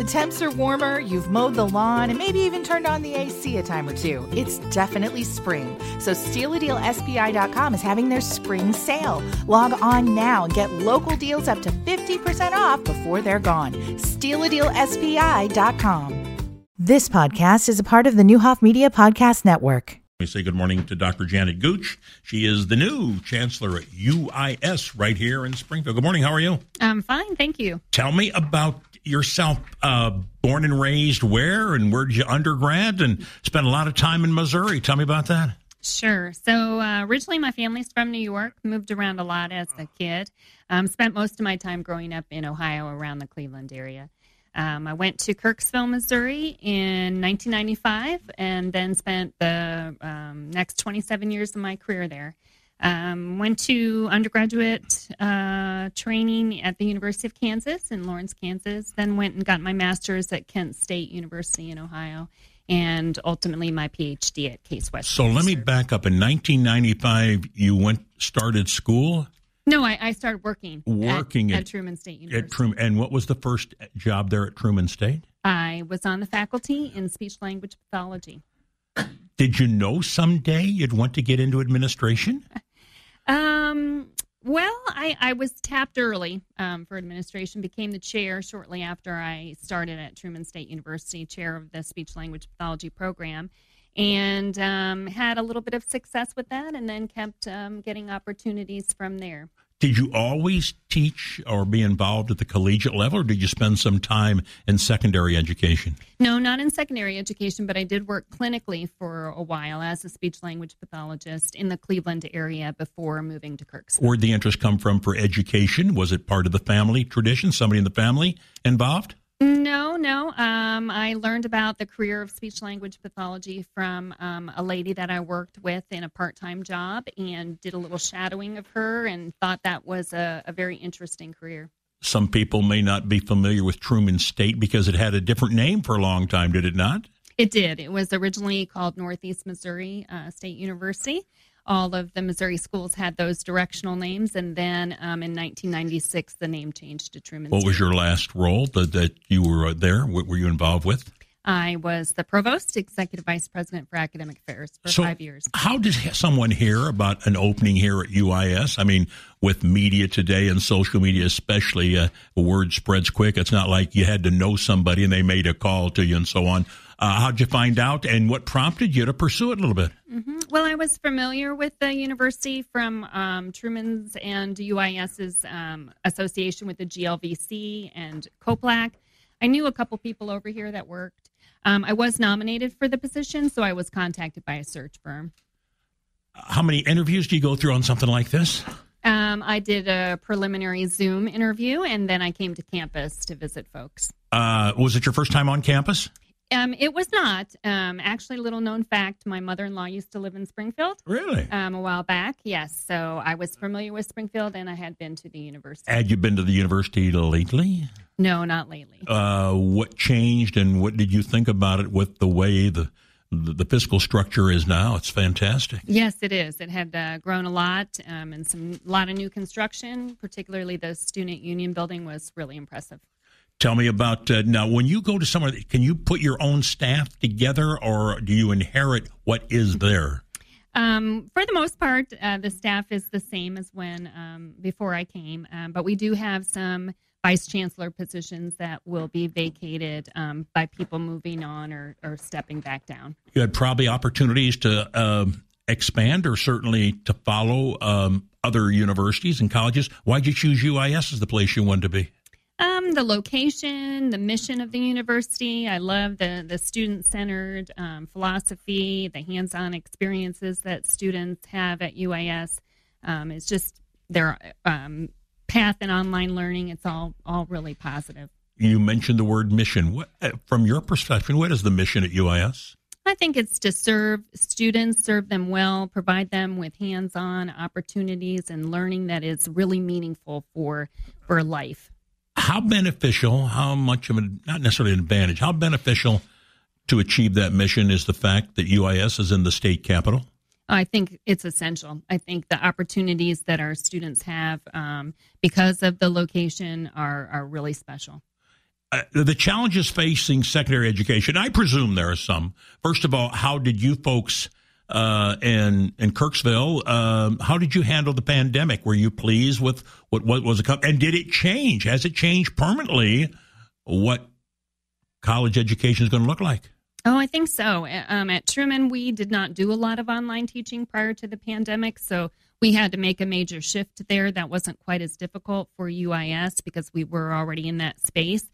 The temps are warmer, you've mowed the lawn, and maybe even turned on the AC a time or two. It's definitely spring. So StealADealSPI.com is having their spring sale. Log on now and get local deals up to 50% off before they're gone. StealADealSPI.com. This podcast is a part of the Neuhoff Media Podcast Network. We say good morning to Dr. Janet Gooch. She is the new chancellor at UIS right here in Springfield. Good morning. How are you? I'm fine. Thank you. Tell me about yourself. Uh, born and raised where and where did you undergrad and spent a lot of time in Missouri? Tell me about that. Sure. So uh, originally, my family's from New York. Moved around a lot as a kid. Um, spent most of my time growing up in Ohio, around the Cleveland area. Um, I went to Kirksville, Missouri in 1995 and then spent the um, next 27 years of my career there. Um, went to undergraduate uh, training at the University of Kansas in Lawrence, Kansas. Then went and got my master's at Kent State University in Ohio, and ultimately my PhD at Case Western. So let me back up. In 1995, you went started school. No, I, I started working working at, at, at, Truman State University. At Truman, and what was the first job there at Truman State? I was on the faculty in speech language pathology. Did you know someday you'd want to get into administration? Um. Well, I, I was tapped early um, for administration, became the chair shortly after I started at Truman State University, chair of the speech language pathology program and um, had a little bit of success with that and then kept um, getting opportunities from there. Did you always teach or be involved at the collegiate level, or did you spend some time in secondary education? No, not in secondary education, but I did work clinically for a while as a speech language pathologist in the Cleveland area before moving to Kirksville. Where'd the interest come from for education? Was it part of the family tradition? Somebody in the family involved? No, no. Um, I learned about the career of speech language pathology from um, a lady that I worked with in a part time job and did a little shadowing of her and thought that was a, a very interesting career. Some people may not be familiar with Truman State because it had a different name for a long time, did it not? It did. It was originally called Northeast Missouri uh, State University all of the Missouri schools had those directional names, and then um, in 1996, the name changed to Truman. What was your last role that, that you were there? What were you involved with? I was the provost, executive vice president for academic affairs for so five years. How did someone hear about an opening here at UIS? I mean, with media today and social media, especially, uh, word spreads quick. It's not like you had to know somebody and they made a call to you and so on. Uh, how'd you find out, and what prompted you to pursue it a little bit? Mm-hmm. Well, I was familiar with the university from um, Truman's and UIS's um, association with the GLVC and COPLAC. I knew a couple people over here that worked. Um, I was nominated for the position, so I was contacted by a search firm. How many interviews do you go through on something like this? Um, I did a preliminary Zoom interview, and then I came to campus to visit folks. Uh, was it your first time on campus? Um, it was not. Um, actually, a little known fact: my mother-in-law used to live in Springfield. Really? Um, a while back, yes. So I was familiar with Springfield, and I had been to the university. Had you been to the university lately? No, not lately. Uh, what changed, and what did you think about it with the way the the, the fiscal structure is now? It's fantastic. Yes, it is. It had uh, grown a lot, um, and some a lot of new construction. Particularly, the student union building was really impressive. Tell me about uh, now. When you go to somewhere, can you put your own staff together, or do you inherit what is there? Um, for the most part, uh, the staff is the same as when um, before I came, um, but we do have some vice chancellor positions that will be vacated um, by people moving on or, or, stepping back down. You had probably opportunities to um, expand, or certainly to follow um, other universities and colleges. Why'd you choose UIS as the place you wanted to be? Um, the location, the mission of the university. I love the the student centered um, philosophy, the hands on experiences that students have at UIS. Um, it's just their um, path in online learning. It's all all really positive. You mentioned the word mission. What, uh, from your perspective, what is the mission at UIS? I think it's to serve students, serve them well, provide them with hands on opportunities and learning that is really meaningful for for life how beneficial, how much of a, not necessarily an advantage, how beneficial to achieve that mission is the fact that UIS is in the state capital? I think it's essential. I think the opportunities that our students have um, because of the location are, are really special. uh, the challenges facing secondary education. I presume there are some. First of all, how did you folks uh, in in Kirksville? Um, how did you handle the pandemic? Were you pleased with what what was a and did it change? Has it changed permanently? What college education is going to look like? Oh, I think so. Um, at Truman, we did not do a lot of online teaching prior to the pandemic, so we had to make a major shift there. That wasn't quite as difficult for UIS because we were already in that space.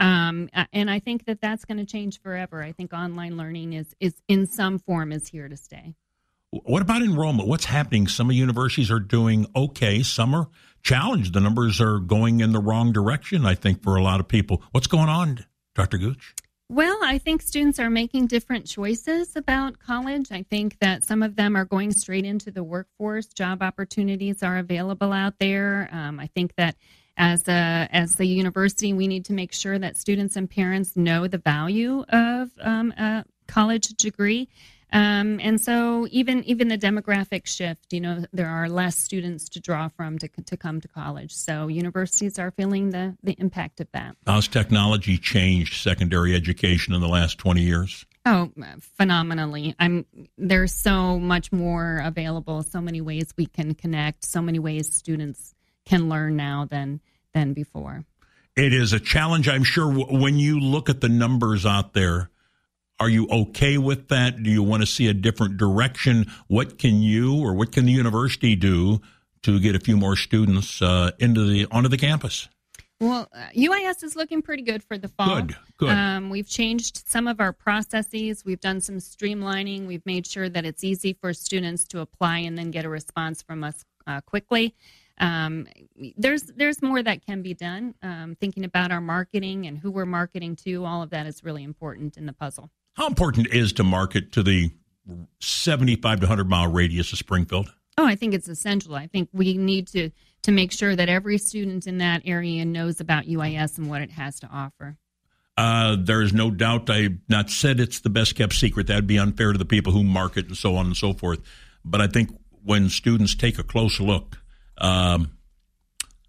Um, and I think that that's going to change forever. I think online learning is is in some form is here to stay. What about enrollment? What's happening? Some of the universities are doing okay. Some are challenged. The numbers are going in the wrong direction. I think for a lot of people. What's going on, Dr. Gooch? Well, I think students are making different choices about college. I think that some of them are going straight into the workforce. Job opportunities are available out there. Um, I think that as a as a university, we need to make sure that students and parents know the value of um, a college degree um, and so even even the demographic shift, you know, there are less students to draw from to, to come to college. So universities are feeling the, the impact of that. How's technology changed secondary education in the last 20 years? Oh, phenomenally. I'm there's so much more available, so many ways we can connect, so many ways students can learn now than than before. It is a challenge, I'm sure when you look at the numbers out there are you okay with that? Do you want to see a different direction? What can you or what can the university do to get a few more students uh, into the onto the campus? Well, uh, UIS is looking pretty good for the fall. Good, good. Um, we've changed some of our processes. We've done some streamlining. We've made sure that it's easy for students to apply and then get a response from us uh, quickly. Um, there's there's more that can be done. Um, thinking about our marketing and who we're marketing to, all of that is really important in the puzzle. How important is to market to the 75 to 100 mile radius of Springfield? Oh, I think it's essential. I think we need to to make sure that every student in that area knows about UIS and what it has to offer. Uh, there's no doubt. I've not said it's the best kept secret. That'd be unfair to the people who market and so on and so forth. But I think when students take a close look, um,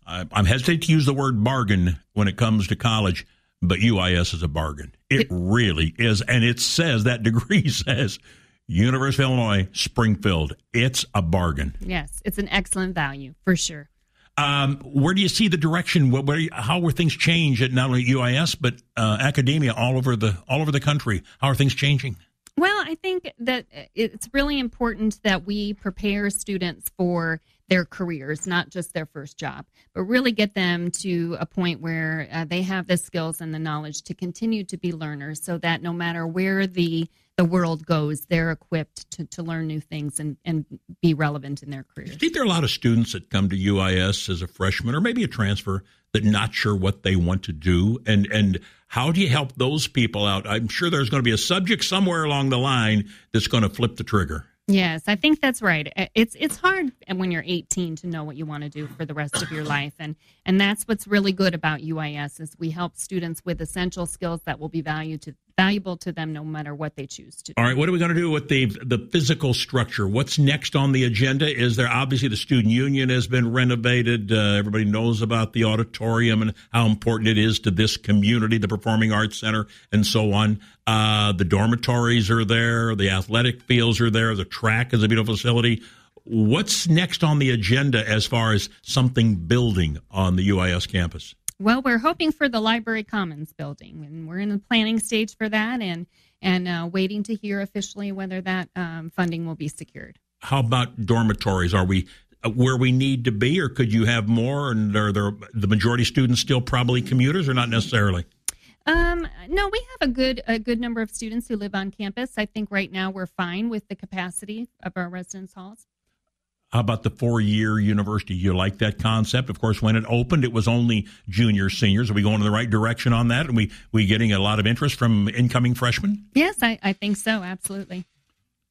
I, I'm hesitant to use the word bargain when it comes to college but UIS is a bargain. It, it really is. And it says, that degree says, University of Illinois, Springfield. It's a bargain. Yes, it's an excellent value for sure. Um, where do you see the direction? What, where, how were things change at not only UIS but uh, academia all over the all over the country? How are things changing? Well, I think that it's really important that we prepare students for their careers, not just their first job, but really get them to a point where uh, they have the skills and the knowledge to continue to be learners so that no matter where the the world goes, they're equipped to, to learn new things and, and be relevant in their careers. I think there are a lot of students that come to UIS as a freshman or maybe a transfer that not sure what they want to do and and how do you help those people out? I'm sure there's going to be a subject somewhere along the line that's going to flip the trigger. Yes, I think that's right. It's it's hard when you're 18 to know what you want to do for the rest of your life, and and that's what's really good about UIS is we help students with essential skills that will be valued to valuable to them no matter what they choose to do. All right, what are we going to do with the the physical structure? What's next on the agenda? Is there obviously the student union has been renovated? Uh, everybody knows about the auditorium and how important it is to this community, the Performing Arts Center, and so on. Uh, the dormitories are there, the athletic fields are there, the track is a beautiful facility. What's next on the agenda as far as something building on the UIS campus? Well, we're hoping for the Library Commons building, and we're in the planning stage for that, and and uh, waiting to hear officially whether that um, funding will be secured. How about dormitories? Are we where we need to be, or could you have more? And are there the majority students still probably commuters, or not necessarily? Um, no, we have a good a good number of students who live on campus. I think right now we're fine with the capacity of our residence halls. How about the four year university? You like that concept? Of course, when it opened, it was only juniors, seniors. Are we going in the right direction on that? Are we we getting a lot of interest from incoming freshmen? Yes, I, I think so. Absolutely.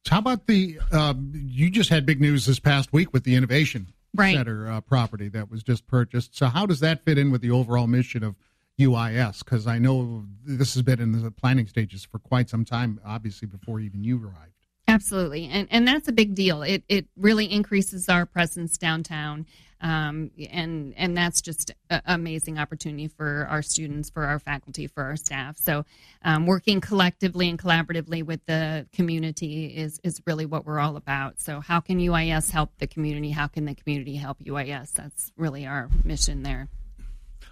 So how about the? Um, you just had big news this past week with the Innovation right. Center uh, property that was just purchased. So how does that fit in with the overall mission of UIS? Because I know this has been in the planning stages for quite some time, obviously before even you arrived. Absolutely, and and that's a big deal. It it really increases our presence downtown. Um, and and that's just an amazing opportunity for our students, for our faculty, for our staff. So, um, working collectively and collaboratively with the community is is really what we're all about. So, how can UIS help the community? How can the community help UIS? That's really our mission there.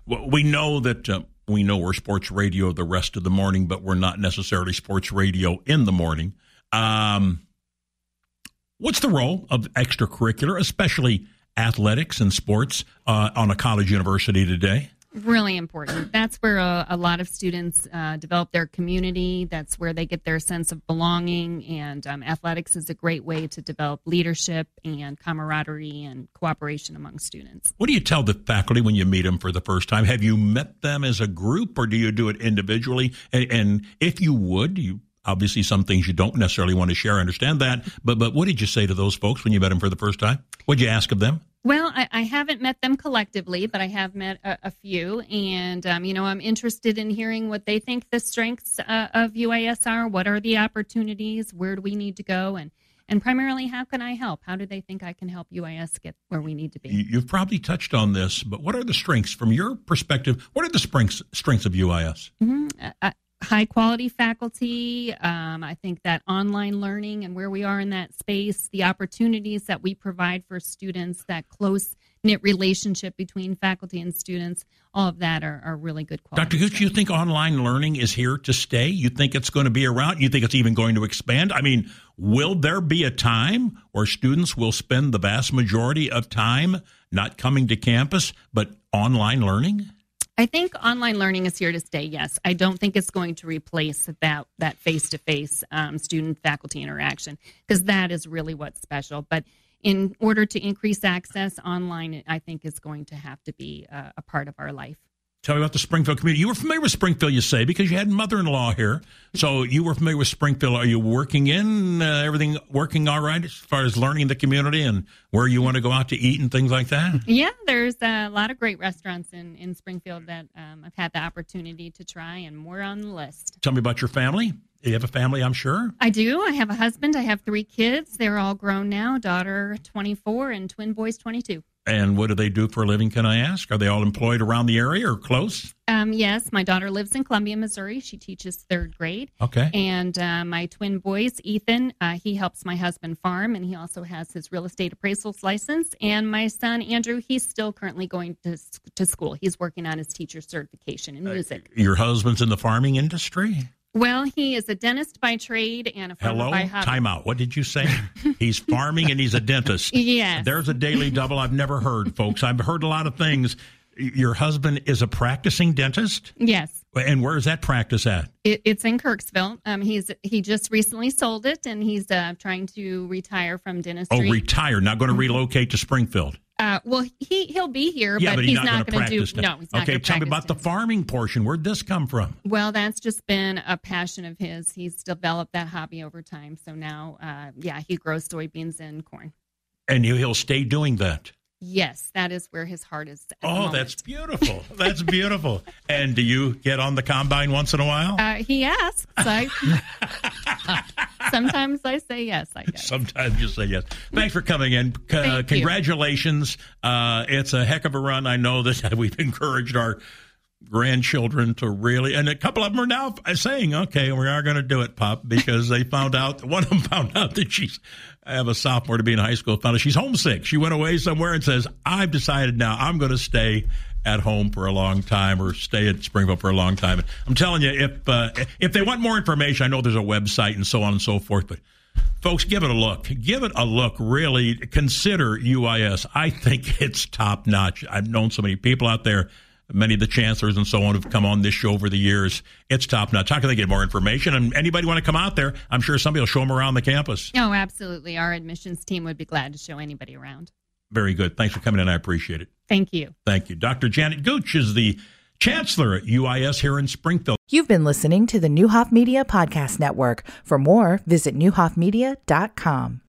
Well, we know that. Uh, we know we're sports radio the rest of the morning, but we're not necessarily sports radio in the morning. Um, what's the role of extracurricular, especially athletics and sports uh, on a college university today? Really important. That's where a, a lot of students uh, develop their community. That's where they get their sense of belonging. And um, athletics is a great way to develop leadership and camaraderie and cooperation among students. What do you tell the faculty when you meet them for the first time? Have you met them as a group or do you do it individually? And, and if you would, you obviously some things you don't necessarily want to share. I understand that. But, but what did you say to those folks when you met them for the first time? What did you ask of them? Well, I, I, haven't met them collectively, but I have met a, a few, and um, you know, I'm interested in hearing what they think the strengths uh, of UIS are. What are the opportunities? Where do we need to go? And and primarily, how can I help? How do they think I can help UIS get where we need to be? You've probably touched on this, but what are the strengths from your perspective? What are the strengths strengths of UIS? Mm-hmm. Uh, high quality faculty. Um, I think that online learning and where we are in that space, the opportunities that we provide for students, that close knit relationship between faculty and students, all of that are, are really good quality. Dr. Gooch, you think online learning is here to stay? You think it's going to be around? You think it's even going to expand? I mean, will there be a time where students will spend the vast majority of time not coming to campus, but online learning? I think online learning is here to stay. Yes, I don't think it's going to replace that that face to face student faculty interaction because that is really what's special. But in order to increase access online, I think is going to have to be a, a part of our life. Tell me about the Springfield community. You were familiar with Springfield, you say, because you had mother-in-law here. So you were familiar with Springfield. Are you working in uh, everything working all right as far as learning the community and where you want to go out to eat and things like that? Yeah, there's a lot of great restaurants in, in Springfield that um, I've had the opportunity to try, and more on the list. Tell me about your family. You have a family, I'm sure. I do. I have a husband. I have three kids. They're all grown now. Daughter 24 and twin boys 22. And what do they do for a living, can I ask? Are they all employed around the area or close? Um, yes, my daughter lives in Columbia, Missouri. She teaches third grade. Okay. And uh, my twin boys, Ethan, uh, he helps my husband farm, and he also has his real estate appraisals license. And my son, Andrew, he's still currently going to, to school. He's working on his teacher certification in music. Uh, your husband's in the farming industry? Well, he is a dentist by trade and a farmer Hello? by hobby. Time out. What did you say? he's farming and he's a dentist. Yes. There's a daily double I've never heard, folks. I've heard a lot of things. Your husband is a practicing dentist? Yes. And where is that practice at? It, it's in Kirksville. Um, he's he just recently sold it, and he's uh, trying to retire from dentistry. Oh, retire, not going to relocate to Springfield. Uh, well, he he'll be here, yeah, but, but he's, not, not going to do. That. No, he's not. Okay, tell me about the farming portion. Where'd this come from? Well, that's just been a passion of his. He's developed that hobby over time. So now, uh, yeah, he grows soybeans and corn. And he'll stay doing that. Yes, that is where his heart is. Oh, that's beautiful. That's beautiful. and do you get on the combine once in a while? Uh, he asks. I, sometimes I say yes. I guess. Sometimes you say yes. Thanks for coming in. Uh, congratulations. Uh, it's a heck of a run. I know that we've encouraged our grandchildren to really, and a couple of them are now saying, okay, we are going to do it, Pop, because they found out, one of them found out that she's, I have a sophomore to be in high school, found out she's homesick. She went away somewhere and says, I've decided now I'm going to stay at home for a long time or stay at Springfield for a long time. I'm telling you, if, uh, if they want more information, I know there's a website and so on and so forth, but folks, give it a look. Give it a look. Really consider UIS. I think it's top notch. I've known so many people out there many of the chancellors and so on who've come on this show over the years. It's top notch. How can they get more information? And anybody want to come out there? I'm sure somebody will show them around the campus. Oh, absolutely. Our admissions team would be glad to show anybody around. Very good. Thanks for coming in. I appreciate it. Thank you. Thank you. Dr. Janet Gooch is the chancellor at UIS here in Springfield. You've been listening to the Neuhoff Media Podcast Network. For more, visit neuhoffmedia.com.